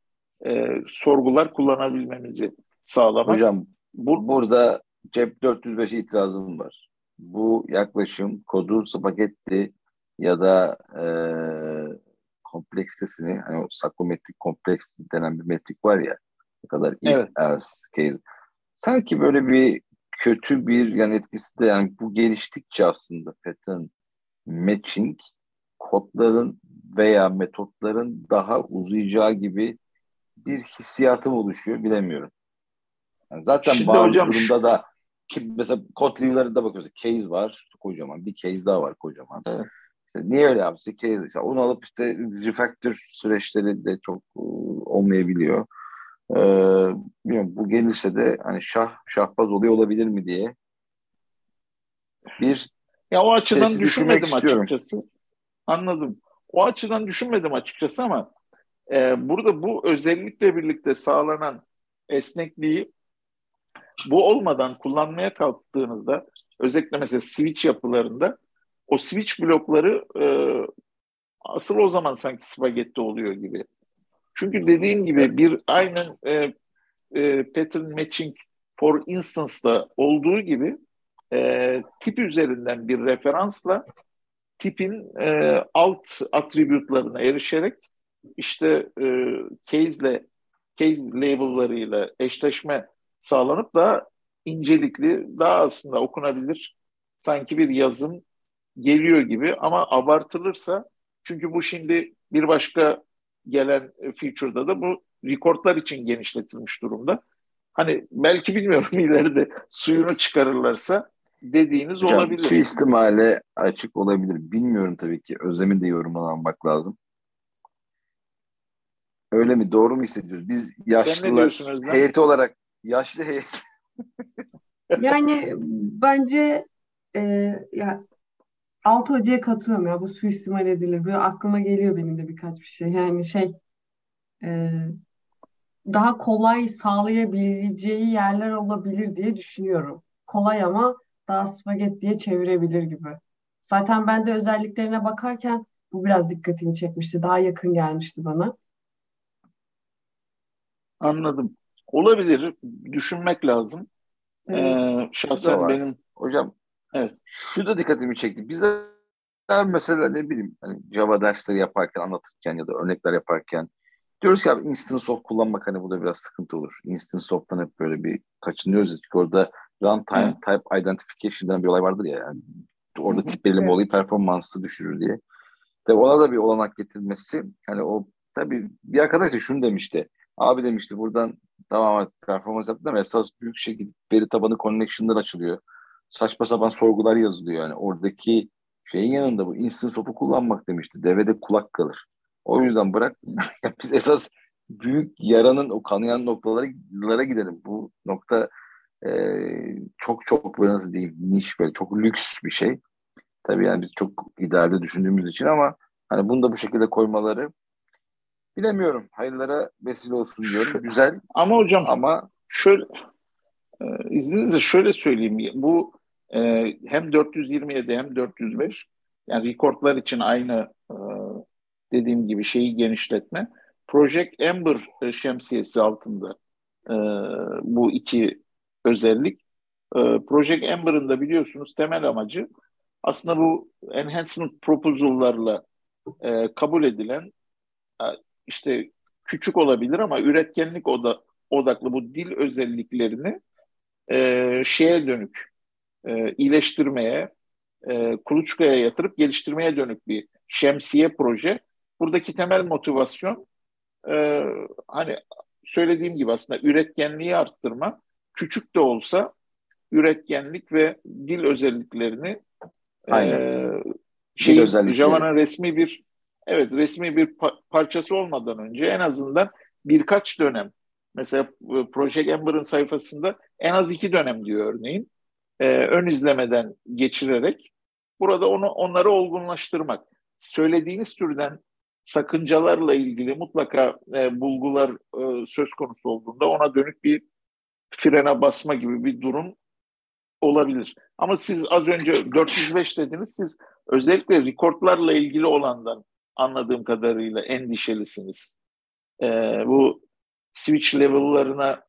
e, sorgular kullanabilmemizi sağlamak. Hocam bu, burada cep 405 itirazım var. Bu yaklaşım kodu spagetti ya da e, kompleksitesini hani o sakrometrik kompleks denen bir metrik var ya ne kadar if evet. as case. Sanki böyle bir kötü bir yan etkisi de yani bu geliştikçe aslında pattern matching kodların veya metotların daha uzayacağı gibi bir hissiyatım oluşuyor bilemiyorum. Yani zaten Şimdi bazı hocam, durumda da ki mesela kod review'larında bakıyoruz. Case var kocaman. Bir case daha var kocaman. Evet. İşte niye öyle yaptı? İşte onu alıp işte refactor süreçleri de çok e, olmayabiliyor. Ee, bilmiyorum, bu gelirse de hani şah şahbaz oluyor olabilir mi diye bir ya o açıdan düşünmedim açıkçası. Anladım. O açıdan düşünmedim açıkçası ama e, burada bu özellikle birlikte sağlanan esnekliği bu olmadan kullanmaya kalktığınızda özellikle mesela switch yapılarında o switch blokları e, asıl o zaman sanki spagetti oluyor gibi. Çünkü dediğim gibi bir aynen e, e, pattern matching for instance'da olduğu gibi e, tip üzerinden bir referansla tipin e, alt attribütlerine erişerek işte e, case'le case label'larıyla eşleşme sağlanıp daha incelikli, daha aslında okunabilir sanki bir yazım geliyor gibi ama abartılırsa çünkü bu şimdi bir başka gelen feature'da da bu recordlar için genişletilmiş durumda. Hani belki bilmiyorum ileride suyunu çıkarırlarsa dediğiniz Hocam, olabilir. Şu ihtimale açık olabilir. Bilmiyorum tabii ki. Özlem'in de yorumuna almak lazım. Öyle mi? Doğru mu hissediyoruz? Biz yaşlılar heyeti olarak yaşlı heyet. yani bence e, ya Altı hocaya katılıyorum ya bu suistimal edilir. Böyle aklıma geliyor benim de birkaç bir şey. Yani şey e, daha kolay sağlayabileceği yerler olabilir diye düşünüyorum. Kolay ama daha spagettiye çevirebilir gibi. Zaten ben de özelliklerine bakarken bu biraz dikkatimi çekmişti. Daha yakın gelmişti bana. Anladım. Olabilir. Düşünmek lazım. Evet. Ee, şahsen benim hocam evet şu da dikkatimi çekti. Bizler mesela ne bileyim hani Java dersleri yaparken anlatırken ya da örnekler yaparken diyoruz ki abi instance of kullanmak hani bu da biraz sıkıntı olur. Instance of'tan hep böyle bir kaçınıyoruz. Çünkü orada runtime hmm. type identification denen bir olay vardır ya. Yani orada hmm. tip belirleme olayı performansı düşürür diye. Tabii ona da bir olanak getirmesi hani o tabii bir arkadaş da şunu demişti. Abi demişti buradan tamam performans yaptı ama esas büyük şey veri tabanı connection'lar açılıyor. Saçma sapan sorgular yazılıyor yani. Oradaki şeyin yanında bu instant topu kullanmak demişti. Devede kulak kalır. O yüzden bırak biz esas büyük yaranın o kanayan noktalara gidelim. Bu nokta e, çok çok böyle nasıl diyeyim niş böyle çok lüks bir şey. Tabii yani biz çok idealde düşündüğümüz için ama hani bunu da bu şekilde koymaları bilemiyorum. Hayırlara vesile olsun diyorum. Güzel. Ama hocam ama şöyle e, izninizle şöyle söyleyeyim. Bu e, hem 427 hem 405 yani rekordlar için aynı e, dediğim gibi şeyi genişletme. Project Ember şemsiyesi altında e, bu iki özellik. E, Project Ember'ın da biliyorsunuz temel amacı aslında bu enhancement proposal'larla e, kabul edilen e, işte küçük olabilir ama üretkenlik oda, odaklı bu dil özelliklerini e, şeye dönük e, iyileştirmeye, e, kuluçkaya yatırıp geliştirmeye dönük bir şemsiye proje. Buradaki temel motivasyon e, hani söylediğim gibi aslında üretkenliği arttırma, küçük de olsa üretkenlik ve dil özelliklerini Aynen. e, şey, Java'nın resmi bir evet resmi bir pa- parçası olmadan önce en azından birkaç dönem mesela e, Project Ember'ın sayfasında en az iki dönem diyor örneğin e, ön izlemeden geçirerek burada onu onları olgunlaştırmak. Söylediğiniz türden sakıncalarla ilgili mutlaka e, bulgular e, söz konusu olduğunda ona dönük bir frene basma gibi bir durum olabilir. Ama siz az önce 405 dediniz. Siz özellikle rekordlarla ilgili olandan anladığım kadarıyla endişelisiniz. E, bu switch level'larına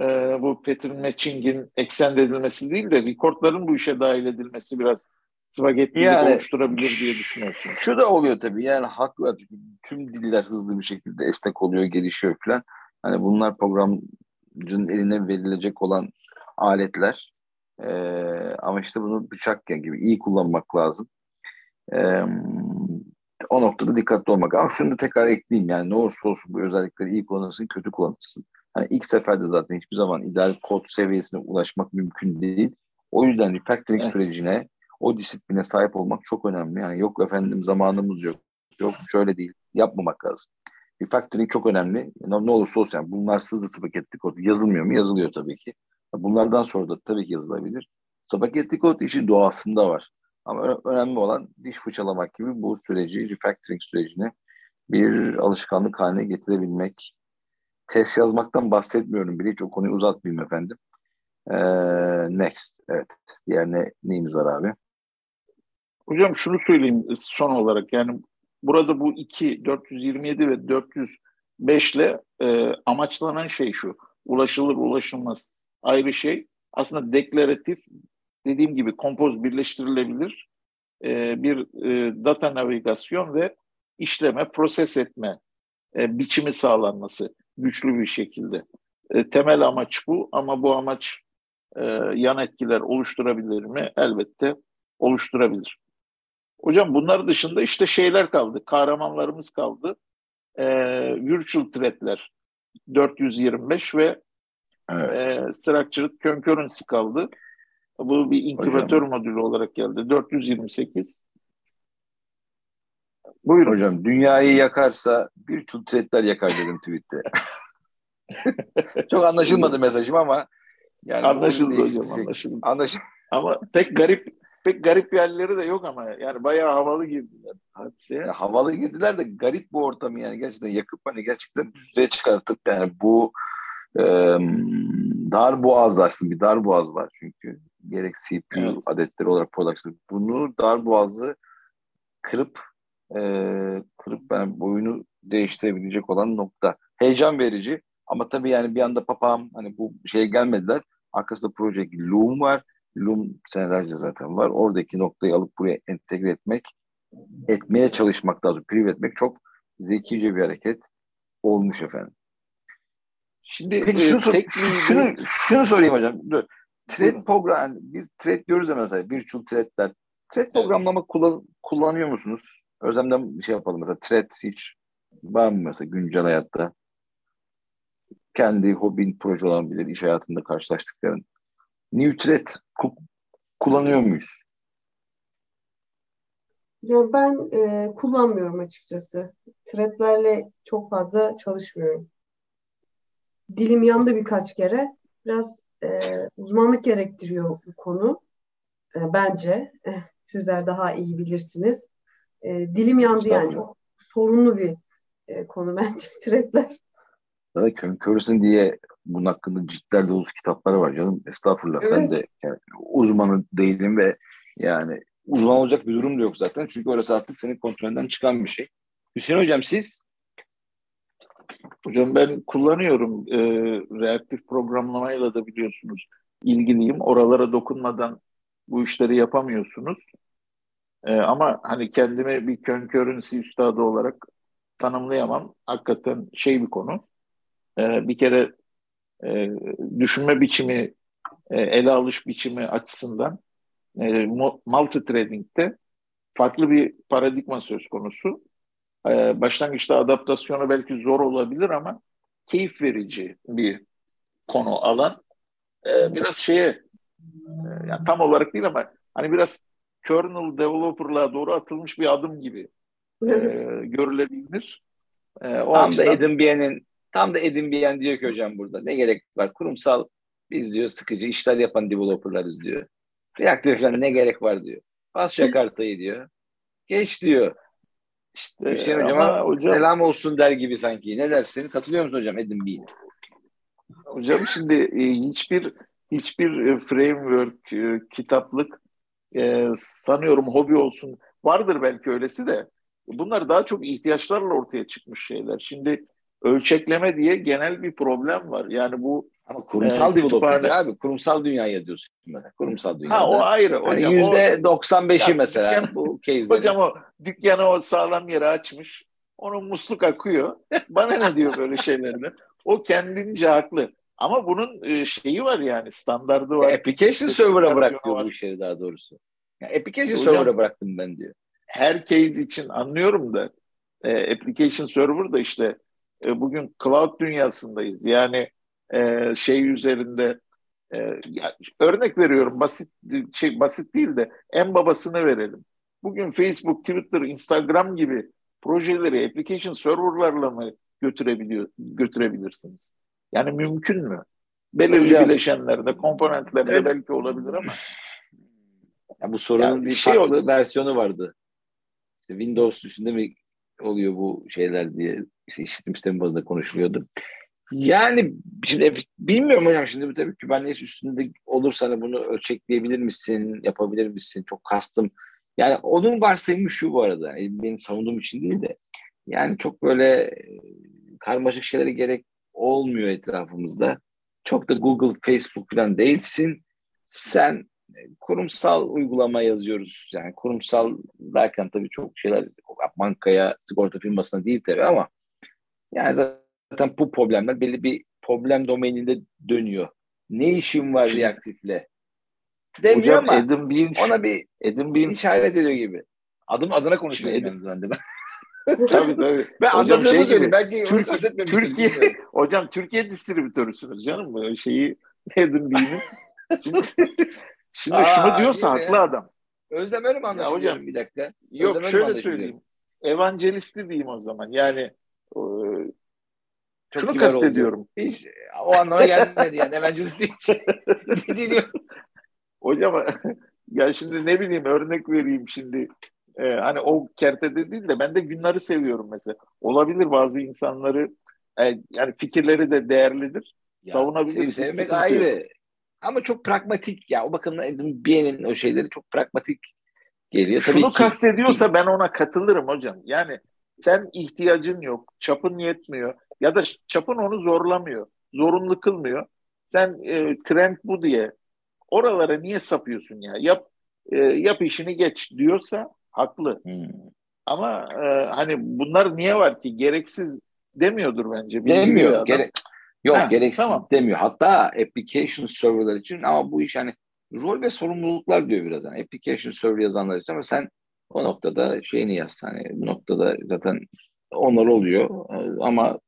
e, bu pattern matching'in eksen edilmesi değil de rekordların bu işe dahil edilmesi biraz spagettilik yani, oluşturabilir diye düşünüyorsun. Şu da oluyor tabii yani haklı çünkü tüm diller hızlı bir şekilde esnek oluyor, gelişiyor falan. Hani bunlar programcının eline verilecek olan aletler. Ee, ama işte bunu bıçak gibi iyi kullanmak lazım. Ee, o noktada dikkatli olmak. Ama şunu da tekrar ekleyeyim yani ne olursa olsun bu özellikleri iyi kullanırsın, kötü kullanırsın. Hani ilk seferde zaten hiçbir zaman ideal kod seviyesine ulaşmak mümkün değil. O yüzden refactoring evet. sürecine, o disipline sahip olmak çok önemli. Yani yok efendim zamanımız yok, yok şöyle değil, yapmamak lazım. Refactoring çok önemli. Ne, ne olursa olsun yani bunlar sızlı spagetti kod yazılmıyor mu? Yazılıyor tabii ki. Bunlardan sonra da tabii ki yazılabilir. Spagetti kod işin doğasında var. Ama önemli olan diş fırçalamak gibi bu süreci, refactoring sürecini bir alışkanlık haline getirebilmek. Test yazmaktan bahsetmiyorum bile. Hiç o konuyu uzatmayayım efendim. Ee, next. Evet. Diğer ne, neyimiz var abi? Hocam şunu söyleyeyim son olarak. Yani burada bu iki 427 ve 405 ile e, amaçlanan şey şu. Ulaşılır ulaşılmaz ayrı şey. Aslında deklaratif dediğim gibi kompoz birleştirilebilir e, bir e, data navigasyon ve işleme, proses etme e, biçimi sağlanması güçlü bir şekilde. E, temel amaç bu ama bu amaç e, yan etkiler oluşturabilir mi? Elbette oluşturabilir. Hocam bunlar dışında işte şeyler kaldı, kahramanlarımız kaldı. E, virtual threadler 425 ve evet. e, structured concurrency kaldı. Bu bir inkübatör hocam, modülü olarak geldi. 428. Buyurun. Hocam dünyayı yakarsa bir çultretler yakar dedim tweette. Çok anlaşılmadı mesajım ama yani anlaşıldı hocam anlaşıldı. Anlaşıldı. ama pek garip pek garip yerleri de yok ama yani bayağı havalı girdiler. Hadise. Yani havalı girdiler de garip bu ortamı yani gerçekten yakıp hani gerçekten düzlüğe çıkartıp yani bu e, dar boğaz aslında bir dar boğaz var çünkü gerek CPU evet. adetleri olarak production bunu dar boğazı kırıp e, kırıp yani boyunu değiştirebilecek olan nokta. Heyecan verici ama tabii yani bir anda papam hani bu şeye gelmediler. Arkasında proje Loom var. Loom senelerce zaten var. Oradaki noktayı alıp buraya entegre etmek, etmeye çalışmak lazım. Priv etmek çok zekice bir hareket olmuş efendim. Şimdi Peki, şunu, sor, tek şunu, şunu sorayım hocam. Dur. Thread program, biz thread diyoruz ya mesela virtual threadler. Thread programlama kullan, kullanıyor musunuz? Özlemden bir şey yapalım mesela. Thread hiç var mı mesela güncel hayatta? Kendi hobin proje olabilir, iş hayatında karşılaştıkların. New thread ku- kullanıyor muyuz? Ya ben e, kullanmıyorum açıkçası. Threadlerle çok fazla çalışmıyorum. Dilim yandı birkaç kere. Biraz e, uzmanlık gerektiriyor bu konu. E, bence. E, sizler daha iyi bilirsiniz. E, dilim yandı yani çok sorunlu bir e, konu bence threadler. Evet, körüsün diye bunun hakkında ciddiler dolusu kitapları var canım. Estağfurullah evet. ben de yani, uzmanı değilim ve yani uzman olacak bir durum da yok zaten. Çünkü orası artık senin kontrolünden çıkan bir şey. Hüseyin Hocam siz? Hocam ben kullanıyorum. E, reaktif programlamayla da biliyorsunuz ilgiliyim. Oralara dokunmadan bu işleri yapamıyorsunuz. E, ama hani kendime bir concurrency üstadı olarak tanımlayamam. Hakikaten şey bir konu. E, bir kere e, düşünme biçimi, e, ele alış biçimi açısından e, multi-trading'de farklı bir paradigma söz konusu. E, başlangıçta adaptasyonu belki zor olabilir ama keyif verici bir konu alan. E, biraz şeye e, yani tam olarak değil ama hani biraz kernel developer'lığa doğru atılmış bir adım gibi e, görülebilir. E, o tam açıdan... da Edin Bien'in tam da Edin Bien diyor ki hocam burada ne gerek var kurumsal biz diyor sıkıcı işler yapan developerlarız diyor. Reaktör falan ne gerek var diyor. Bas Jakarta'yı diyor. Geç diyor. İşte Hüseyin hocama hocam, selam olsun der gibi sanki. Ne dersin? Katılıyor musun hocam Edin Bey'ine? Hocam şimdi e, hiçbir hiçbir e, framework, e, kitaplık sanıyorum hobi olsun. Vardır belki öylesi de. Bunlar daha çok ihtiyaçlarla ortaya çıkmış şeyler. Şimdi ölçekleme diye genel bir problem var. Yani bu ama kurumsal e, developer abi. Kurumsal dünyaya diyorsun mesela. Kurumsal dünyada. Ha o ayrı. Hocam, yüzde 95'i mesela dükkan, bu case'de. Hocam o dükkanı o sağlam yere açmış. Onun musluk akıyor. Bana ne diyor böyle şeylerden? O kendince haklı. Ama bunun e, şeyi var yani standardı var. Application server'a bıraktı bu işleri daha doğrusu. Yani application server'a bıraktım ben diyor. Her case için anlıyorum da e, application server da işte e, bugün cloud dünyasındayız. Yani e, şey üzerinde e, ya, örnek veriyorum basit şey basit değil de en babasını verelim. Bugün Facebook, Twitter, Instagram gibi projeleri application serverlarla mı götürebiliyor götürebilirsiniz? Yani mümkün mü? Belirli Hocam, bileşenlerde, komponentlerde evet. belki olabilir ama. Ya bu sorunun yani bir şey farklı versiyonu vardı. İşte Windows üstünde mi oluyor bu şeyler diye işte işletim sistemi bazında konuşuluyordu. Yani şimdi bilmiyorum hocam şimdi tabii Kubernetes üstünde olursa hani bunu ölçekleyebilir misin, yapabilir misin? Çok kastım. Yani onun varsayımı şu bu arada. Yani benim savunduğum için değil de yani çok böyle karmaşık şeylere gerek olmuyor etrafımızda. Çok da Google, Facebook falan değilsin. Sen kurumsal uygulama yazıyoruz. Yani kurumsal derken tabii çok şeyler bankaya, sigorta firmasına değil tabii ama yani zaten bu problemler belli bir problem domaininde dönüyor. Ne işin var Şimdi, reaktifle? Demiyor hocam, ama Adam Bean, ona bir Adam Bean işaret ediyor gibi. Adım adına konuşuyor en azından değil mi? tabii tabii. Ben hocam şey söyleyeyim. Belki Türkiye, Türkiye hocam Türkiye distribütörüsünüz canım bu şeyi Adam Bean'in. Şimdi, şimdi Aa, şunu diyorsa haklı ya. adam. Özlem öyle mi anlaşılıyor? Hocam, bir dakika. Yok Özlem şöyle söyleyeyim. Evangelistli diyeyim o zaman. Yani çok Şunu kastediyorum. Hiç, o anlama gelmedi yani. Evangelist değil. hocam ya şimdi ne bileyim örnek vereyim şimdi. Ee, hani o kertede değil de ben de günleri seviyorum mesela. Olabilir bazı insanları e, yani fikirleri de değerlidir. Ya, Savunabilir. Sev, sevmek ayrı. Ama çok pragmatik ya. O bakımdan Bien'in o şeyleri çok pragmatik geliyor. Tabii Şunu ki, kastediyorsa ki... ben ona katılırım hocam. Yani sen ihtiyacın yok, çapın yetmiyor ya da çapın onu zorlamıyor, zorunlu kılmıyor. Sen e, trend bu diye oralara niye sapıyorsun ya? Yap e, yap işini geç diyorsa haklı. Hmm. Ama e, hani bunlar niye var ki? Gereksiz demiyordur bence. Demiyor. Gerek, yok ha, gereksiz tamam. demiyor. Hatta application serverlar için ama bu iş hani rol ve sorumluluklar diyor biraz. Yani application server yazanlar için ama sen o noktada şeyini yaz. Hani bu noktada zaten onlar oluyor ama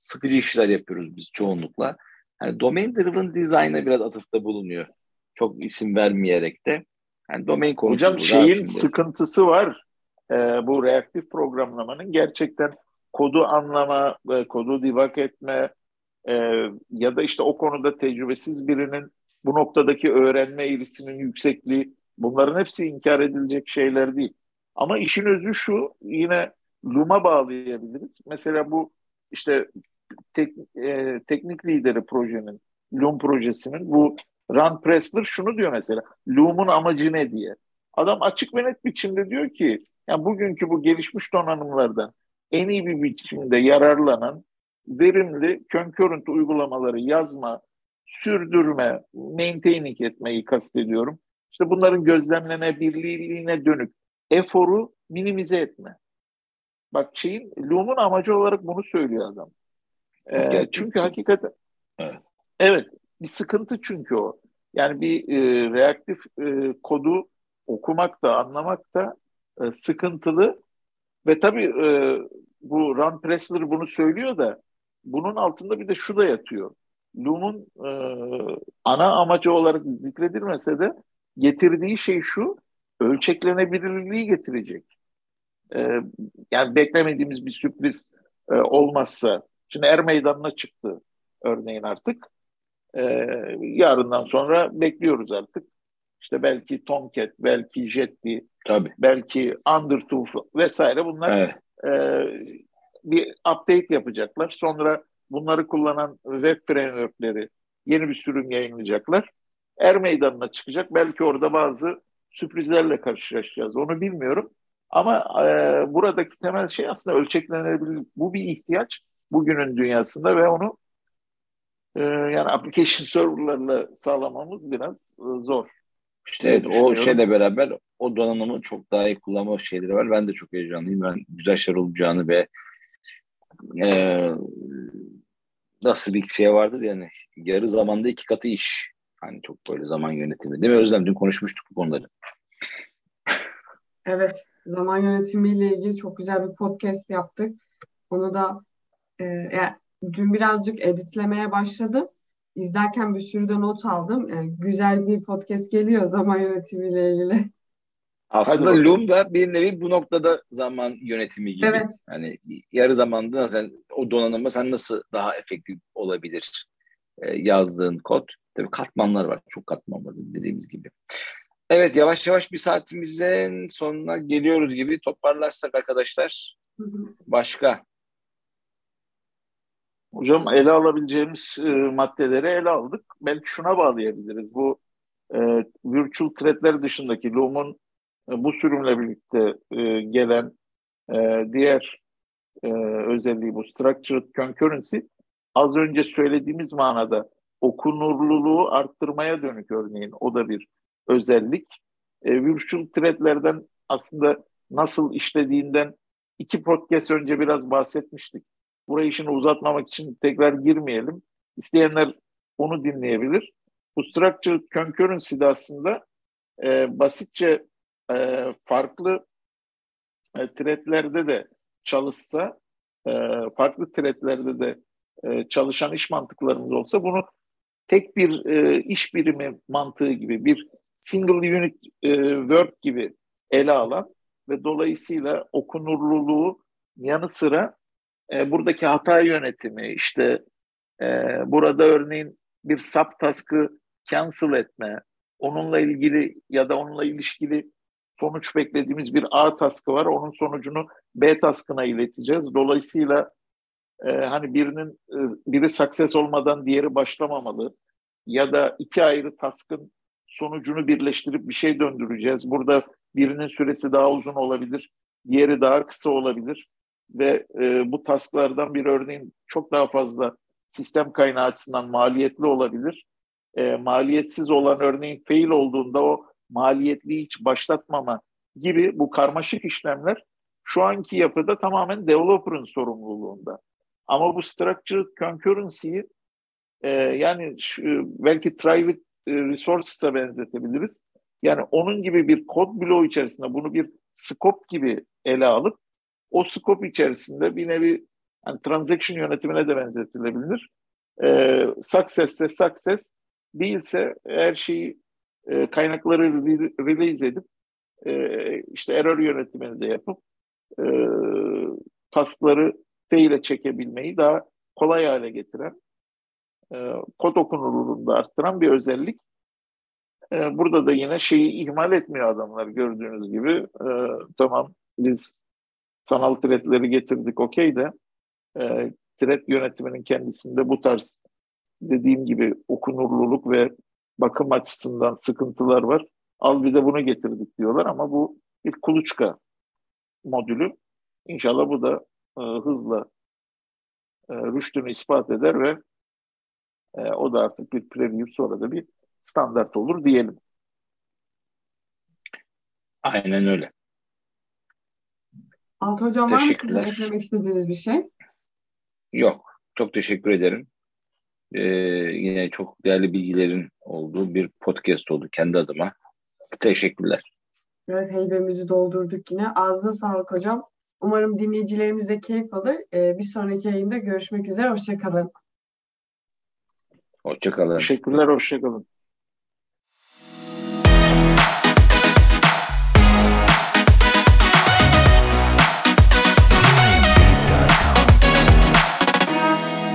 sıkıcı işler yapıyoruz biz çoğunlukla. Yani domain driven design'a biraz atıfta bulunuyor. Çok isim vermeyerek de. Yani domain konusu Hocam şeyin sıkıntısı var. Ee, bu reaktif programlamanın gerçekten kodu anlama, kodu debug etme e, ya da işte o konuda tecrübesiz birinin bu noktadaki öğrenme eğrisinin yüksekliği bunların hepsi inkar edilecek şeyler değil. Ama işin özü şu yine Loom'a bağlayabiliriz. Mesela bu işte tek, e, teknik lideri projenin, Loom projesinin bu Rand Pressler şunu diyor mesela. Loom'un amacı ne diye. Adam açık ve net biçimde diyor ki yani bugünkü bu gelişmiş donanımlardan en iyi bir biçimde yararlanan verimli concurrent uygulamaları yazma, sürdürme, maintaining etmeyi kastediyorum. İşte bunların gözlemlenebilirliğine dönük eforu minimize etme. Bak şeyin Loom'un amacı olarak bunu söylüyor adam. Ee, çünkü hakikaten evet. evet bir sıkıntı çünkü o. Yani bir e, reaktif e, kodu okumak da anlamak da e, sıkıntılı ve tabii e, bu Rand Pressler bunu söylüyor da bunun altında bir de şu da yatıyor. Loom'un e, ana amacı olarak zikredilmese de getirdiği şey şu, ölçeklenebilirliği getirecek. E, yani beklemediğimiz bir sürpriz e, olmazsa, şimdi Er Meydanı'na çıktı örneğin artık. E, yarından sonra bekliyoruz artık. İşte belki Tomcat, belki Jetty, Tabii. belki Undertooth vesaire bunlar evet. e, bir update yapacaklar. Sonra bunları kullanan web frameworkleri yeni bir sürüm yayınlayacaklar. Er meydanına çıkacak. Belki orada bazı sürprizlerle karşılaşacağız. Onu bilmiyorum. Ama e, buradaki temel şey aslında ölçeklenebilir. Bu bir ihtiyaç bugünün dünyasında ve onu e, yani application serverlarla sağlamamız biraz e, zor. İşte evet, o şeyle beraber o donanımı çok daha iyi kullanma şeyleri var. Ben de çok heyecanlıyım. Ben güzel şeyler olacağını ve e, nasıl bir şey vardır yani yarı zamanda iki katı iş. Hani çok böyle zaman yönetimi. Değil mi Özlem? Dün konuşmuştuk bu konuları. Evet. Zaman yönetimiyle ilgili çok güzel bir podcast yaptık. Onu da e, yani dün birazcık editlemeye başladım. İzlerken bir sürü de not aldım. Yani güzel bir podcast geliyor zaman yönetimiyle ilgili. Aslında Loom da bir nevi bu noktada zaman yönetimi gibi. Evet. Hani yarı zamanda sen o donanıma sen nasıl daha efektif olabilir e, yazdığın kod. Tabii katmanlar var. Çok katman var dediğimiz gibi. Evet yavaş yavaş bir saatimizin sonuna geliyoruz gibi toparlarsak arkadaşlar. Başka? Hocam ele alabileceğimiz e, maddeleri ele aldık. Belki şuna bağlayabiliriz. Bu e, virtual threadler dışındaki Loom'un e, bu sürümle birlikte e, gelen e, diğer e, özelliği bu structured concurrency az önce söylediğimiz manada okunurluluğu arttırmaya dönük örneğin o da bir özellik. E, virtual threadlerden aslında nasıl işlediğinden iki podcast önce biraz bahsetmiştik. Burayı işini uzatmamak için tekrar girmeyelim. İsteyenler onu dinleyebilir. Bu structured concurrency de aslında e, basitçe e, farklı e, threadlerde de çalışsa, e, farklı threadlerde de e, çalışan iş mantıklarımız olsa bunu tek bir e, iş birimi mantığı gibi bir single unit e, work gibi ele alan ve dolayısıyla okunurluluğu yanı sıra buradaki hata yönetimi işte burada örneğin bir subtask'ı cancel etme onunla ilgili ya da onunla ilişkili sonuç beklediğimiz bir A taskı var. Onun sonucunu B taskına ileteceğiz. Dolayısıyla e, hani birinin e, biri success olmadan diğeri başlamamalı ya da iki ayrı taskın sonucunu birleştirip bir şey döndüreceğiz. Burada birinin süresi daha uzun olabilir, diğeri daha kısa olabilir ve e, bu tasklardan bir örneğin çok daha fazla sistem kaynağı açısından maliyetli olabilir. E, maliyetsiz olan örneğin fail olduğunda o maliyetli hiç başlatmama gibi bu karmaşık işlemler şu anki yapıda tamamen developer'ın sorumluluğunda. Ama bu structured concurrency'yi e, yani şu, belki private e, resources'a benzetebiliriz. Yani onun gibi bir kod bloğu içerisinde bunu bir scope gibi ele alıp o scope içerisinde bir nevi yani transaction yönetimine de benzetilebilir. E, success'se success değilse her şeyi e, kaynakları release edip e, işte error yönetimini de yapıp e, taskları fail'e çekebilmeyi daha kolay hale getiren e, kod okunurluğunu da arttıran bir özellik. E, burada da yine şeyi ihmal etmiyor adamlar gördüğünüz gibi. E, tamam biz sanal threadleri getirdik okey de e, thread yönetiminin kendisinde bu tarz dediğim gibi okunurluluk ve bakım açısından sıkıntılar var. Al bir de bunu getirdik diyorlar ama bu bir kuluçka modülü. İnşallah bu da e, hızla e, rüştünü ispat eder ve e, o da artık bir preview sonra da bir standart olur diyelim. Aynen öyle. Alt hocam var mı sizin eklemek istediğiniz bir şey? Yok. Çok teşekkür ederim. Ee, yine çok değerli bilgilerin olduğu bir podcast oldu kendi adıma. Teşekkürler. Evet heybemizi doldurduk yine. Ağzına sağlık hocam. Umarım dinleyicilerimiz de keyif alır. Ee, bir sonraki yayında görüşmek üzere. Hoşçakalın. Hoşçakalın. Teşekkürler, hoşçakalın.